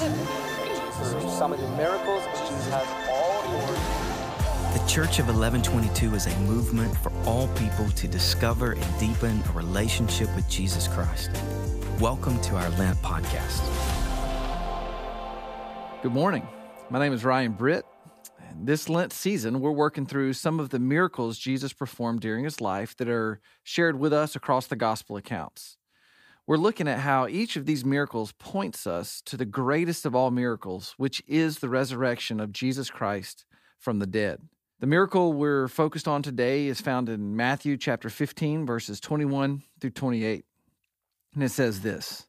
Jesus do some of the miracles. Jesus has all authority. The Church of 1122 is a movement for all people to discover and deepen a relationship with Jesus Christ. Welcome to our Lent podcast. Good morning. My name is Ryan Britt. This Lent season, we're working through some of the miracles Jesus performed during his life that are shared with us across the gospel accounts. We're looking at how each of these miracles points us to the greatest of all miracles, which is the resurrection of Jesus Christ from the dead. The miracle we're focused on today is found in Matthew chapter 15, verses 21 through 28. And it says this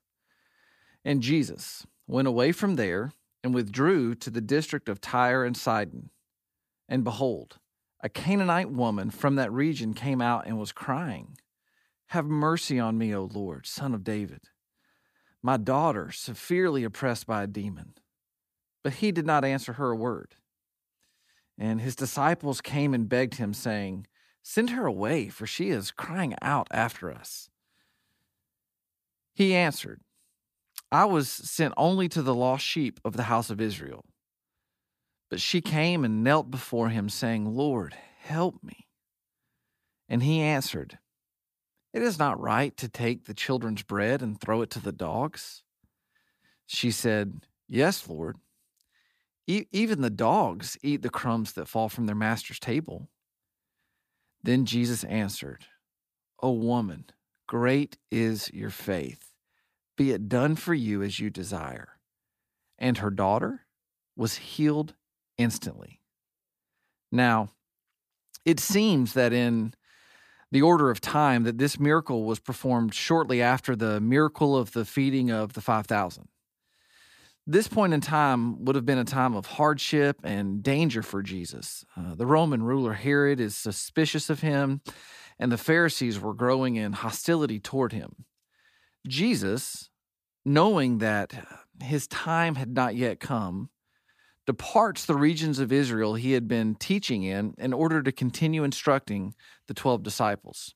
And Jesus went away from there and withdrew to the district of Tyre and Sidon. And behold, a Canaanite woman from that region came out and was crying, Have mercy on me, O Lord, son of David. My daughter, severely oppressed by a demon. But he did not answer her a word. And his disciples came and begged him, saying, Send her away, for she is crying out after us. He answered, I was sent only to the lost sheep of the house of Israel. But she came and knelt before him, saying, Lord, help me. And he answered, It is not right to take the children's bread and throw it to the dogs. She said, Yes, Lord. E- even the dogs eat the crumbs that fall from their master's table. Then Jesus answered, O woman, great is your faith be it done for you as you desire. And her daughter was healed instantly. Now, it seems that in the order of time that this miracle was performed shortly after the miracle of the feeding of the 5000 this point in time would have been a time of hardship and danger for jesus. Uh, the roman ruler herod is suspicious of him and the pharisees were growing in hostility toward him. Jesus knowing that his time had not yet come, departs the regions of Israel he had been teaching in in order to continue instructing the 12 disciples.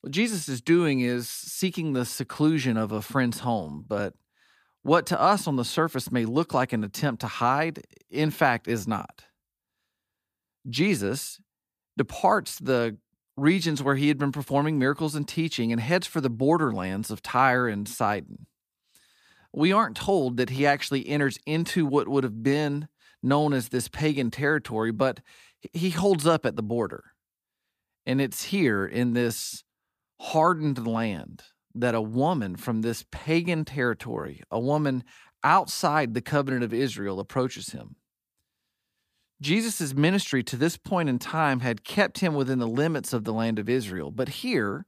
What Jesus is doing is seeking the seclusion of a friend's home, but what to us on the surface may look like an attempt to hide, in fact, is not. Jesus departs the regions where he had been performing miracles and teaching and heads for the borderlands of Tyre and Sidon we aren't told that he actually enters into what would have been known as this pagan territory, but he holds up at the border. And it's here in this hardened land that a woman from this pagan territory, a woman outside the covenant of Israel, approaches him. Jesus' ministry to this point in time had kept him within the limits of the land of Israel, but here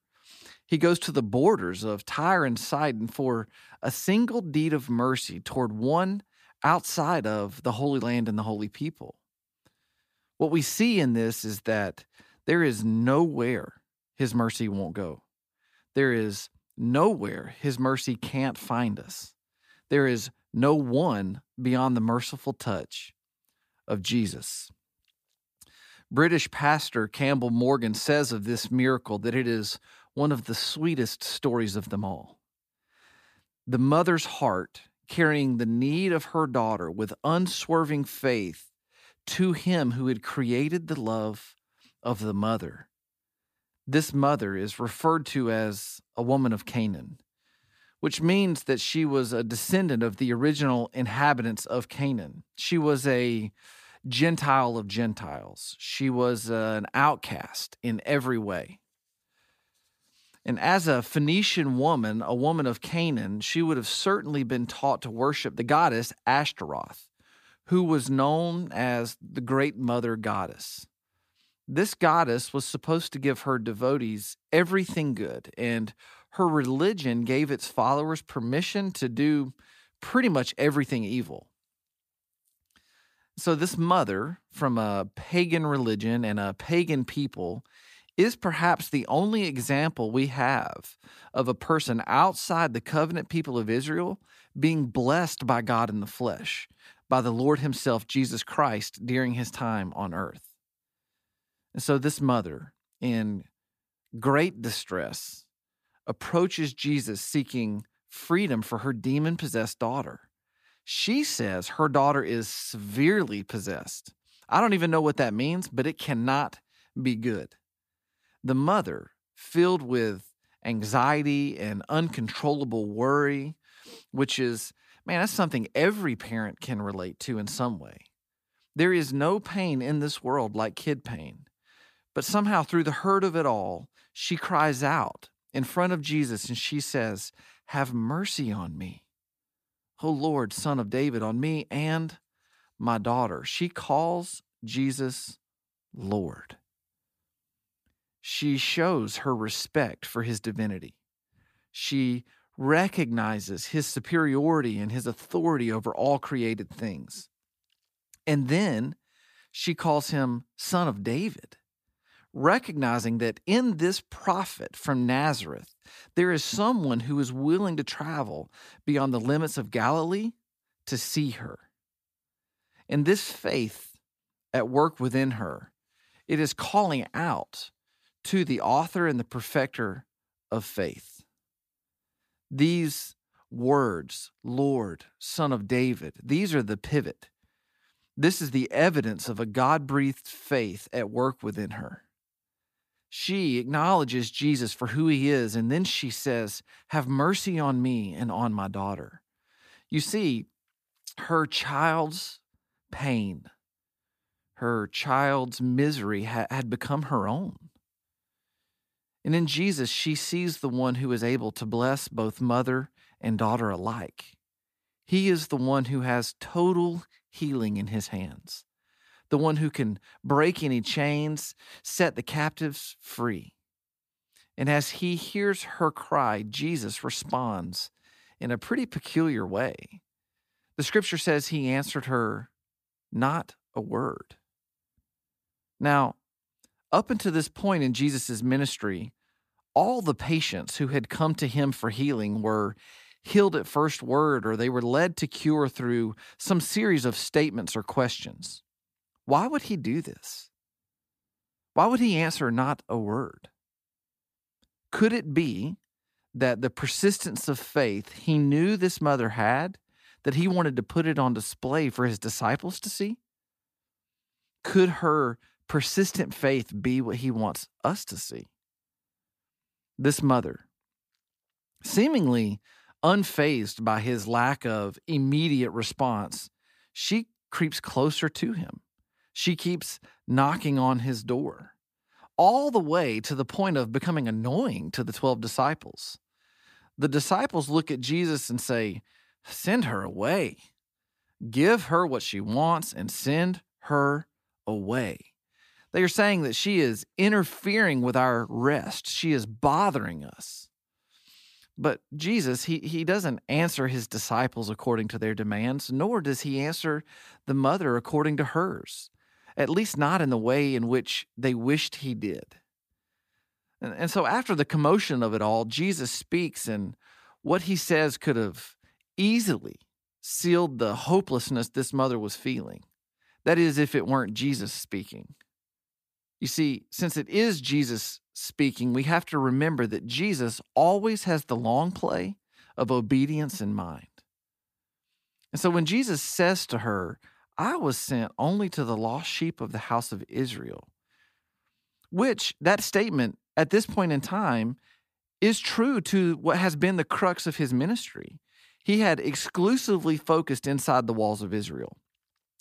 he goes to the borders of Tyre and Sidon for a single deed of mercy toward one outside of the Holy Land and the holy people. What we see in this is that there is nowhere his mercy won't go. There is nowhere his mercy can't find us. There is no one beyond the merciful touch of Jesus. British pastor Campbell Morgan says of this miracle that it is one of the sweetest stories of them all. The mother's heart carrying the need of her daughter with unswerving faith to him who had created the love of the mother. This mother is referred to as a woman of Canaan, which means that she was a descendant of the original inhabitants of Canaan. She was a Gentile of Gentiles. She was an outcast in every way. And as a Phoenician woman, a woman of Canaan, she would have certainly been taught to worship the goddess Ashtaroth, who was known as the Great Mother Goddess. This goddess was supposed to give her devotees everything good, and her religion gave its followers permission to do pretty much everything evil. So, this mother from a pagan religion and a pagan people is perhaps the only example we have of a person outside the covenant people of Israel being blessed by God in the flesh, by the Lord Himself, Jesus Christ, during His time on earth. And so this mother, in great distress, approaches Jesus seeking freedom for her demon possessed daughter. She says her daughter is severely possessed. I don't even know what that means, but it cannot be good. The mother, filled with anxiety and uncontrollable worry, which is, man, that's something every parent can relate to in some way. There is no pain in this world like kid pain. But somehow, through the hurt of it all, she cries out in front of Jesus and she says, Have mercy on me. O Lord, Son of David, on me and my daughter. She calls Jesus Lord. She shows her respect for his divinity. She recognizes his superiority and his authority over all created things. And then she calls him Son of David, recognizing that in this prophet from Nazareth, there is someone who is willing to travel beyond the limits of Galilee to see her. And this faith at work within her, it is calling out to the author and the perfecter of faith. These words, Lord, Son of David, these are the pivot. This is the evidence of a God breathed faith at work within her. She acknowledges Jesus for who he is, and then she says, Have mercy on me and on my daughter. You see, her child's pain, her child's misery had become her own. And in Jesus, she sees the one who is able to bless both mother and daughter alike. He is the one who has total healing in his hands, the one who can break any chains, set the captives free. And as he hears her cry, Jesus responds in a pretty peculiar way. The scripture says he answered her, not a word. Now, up until this point in Jesus' ministry, all the patients who had come to him for healing were healed at first word or they were led to cure through some series of statements or questions. Why would he do this? Why would he answer not a word? Could it be that the persistence of faith he knew this mother had, that he wanted to put it on display for his disciples to see? Could her persistent faith be what he wants us to see? This mother, seemingly unfazed by his lack of immediate response, she creeps closer to him. She keeps knocking on his door, all the way to the point of becoming annoying to the 12 disciples. The disciples look at Jesus and say, Send her away. Give her what she wants and send her away. They are saying that she is interfering with our rest, she is bothering us. But Jesus, he, he doesn't answer his disciples according to their demands, nor does he answer the mother according to hers, at least not in the way in which they wished he did. And, and so, after the commotion of it all, Jesus speaks, and what he says could have easily sealed the hopelessness this mother was feeling. That is, if it weren't Jesus speaking. You see, since it is Jesus speaking, we have to remember that Jesus always has the long play of obedience in mind. And so when Jesus says to her, I was sent only to the lost sheep of the house of Israel, which that statement at this point in time is true to what has been the crux of his ministry. He had exclusively focused inside the walls of Israel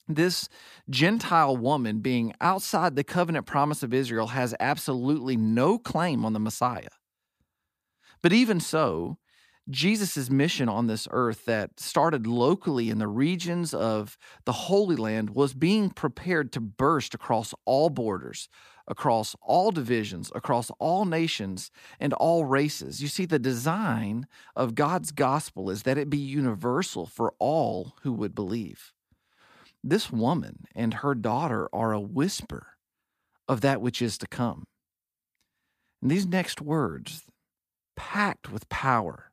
this Gentile woman being outside the covenant promise of Israel has absolutely no claim on the Messiah. But even so, Jesus' mission on this earth that started locally in the regions of the Holy Land was being prepared to burst across all borders, across all divisions, across all nations, and all races. You see, the design of God's gospel is that it be universal for all who would believe. This woman and her daughter are a whisper of that which is to come. And these next words, packed with power,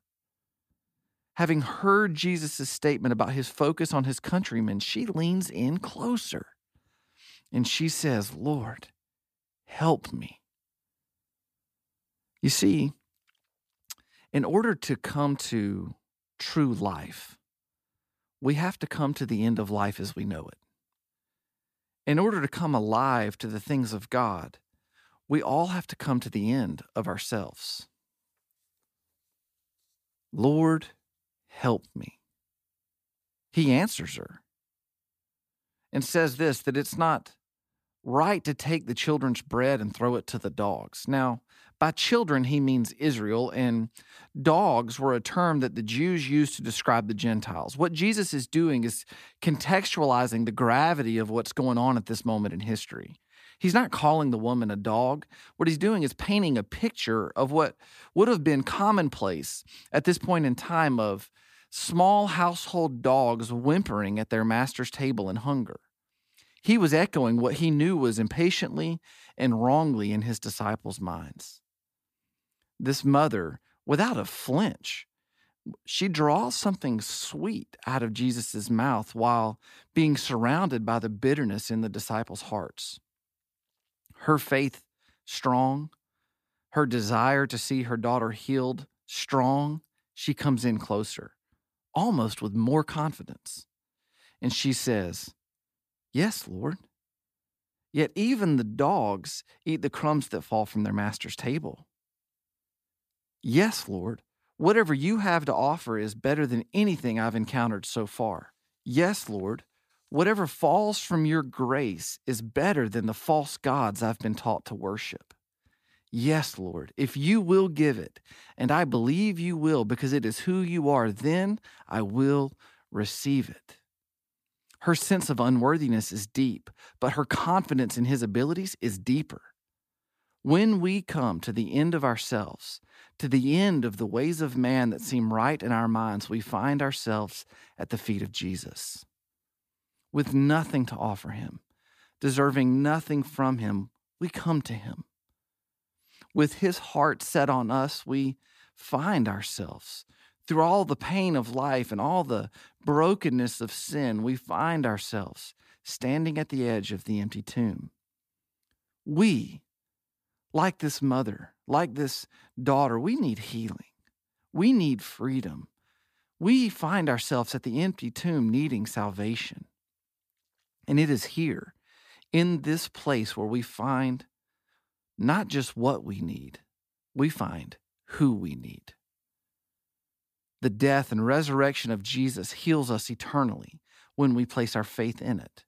having heard Jesus' statement about his focus on his countrymen, she leans in closer and she says, Lord, help me. You see, in order to come to true life, we have to come to the end of life as we know it. In order to come alive to the things of God, we all have to come to the end of ourselves. Lord, help me. He answers her and says this that it's not right to take the children's bread and throw it to the dogs. Now, by children, he means Israel, and dogs were a term that the Jews used to describe the Gentiles. What Jesus is doing is contextualizing the gravity of what's going on at this moment in history. He's not calling the woman a dog. What he's doing is painting a picture of what would have been commonplace at this point in time of small household dogs whimpering at their master's table in hunger. He was echoing what he knew was impatiently and wrongly in his disciples' minds. This mother, without a flinch, she draws something sweet out of Jesus' mouth while being surrounded by the bitterness in the disciples' hearts. Her faith strong, her desire to see her daughter healed strong, she comes in closer, almost with more confidence. And she says, Yes, Lord. Yet even the dogs eat the crumbs that fall from their master's table. Yes, Lord. Whatever you have to offer is better than anything I've encountered so far. Yes, Lord. Whatever falls from your grace is better than the false gods I've been taught to worship. Yes, Lord, if you will give it, and I believe you will because it is who you are, then I will receive it. Her sense of unworthiness is deep, but her confidence in his abilities is deeper. When we come to the end of ourselves, to the end of the ways of man that seem right in our minds, we find ourselves at the feet of Jesus. With nothing to offer him, deserving nothing from him, we come to him. With his heart set on us, we find ourselves through all the pain of life and all the brokenness of sin, we find ourselves standing at the edge of the empty tomb. We, like this mother, like this daughter, we need healing. We need freedom. We find ourselves at the empty tomb needing salvation. And it is here, in this place, where we find not just what we need, we find who we need. The death and resurrection of Jesus heals us eternally when we place our faith in it.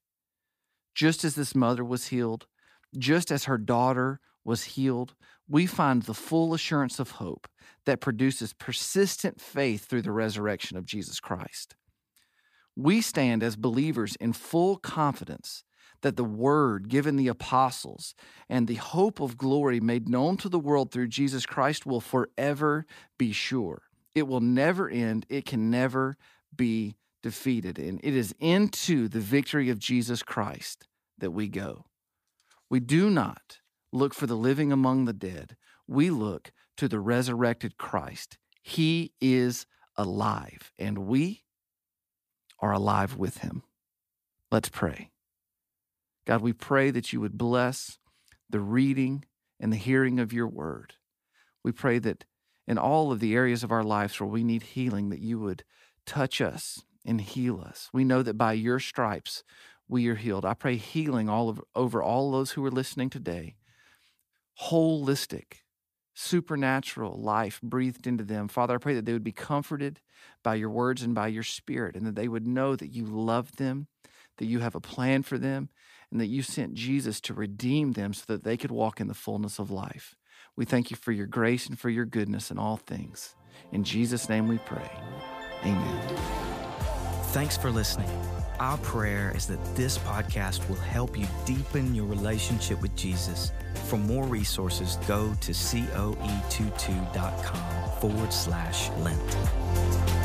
Just as this mother was healed, just as her daughter was healed, we find the full assurance of hope that produces persistent faith through the resurrection of Jesus Christ. We stand as believers in full confidence that the word given the apostles and the hope of glory made known to the world through Jesus Christ will forever be sure. It will never end. It can never be defeated. And it is into the victory of Jesus Christ that we go. We do not look for the living among the dead, we look to the resurrected Christ. He is alive, and we are alive with him. Let's pray. God, we pray that you would bless the reading and the hearing of your word. We pray that in all of the areas of our lives where we need healing, that you would touch us and heal us. We know that by your stripes we are healed. I pray healing all over, over all those who are listening today. Holistic, supernatural life breathed into them. Father, I pray that they would be comforted by your words and by your spirit, and that they would know that you love them, that you have a plan for them, and that you sent Jesus to redeem them so that they could walk in the fullness of life. We thank you for your grace and for your goodness in all things. In Jesus' name we pray. Amen. Thanks for listening. Our prayer is that this podcast will help you deepen your relationship with Jesus. For more resources, go to coe22.com forward slash Lent.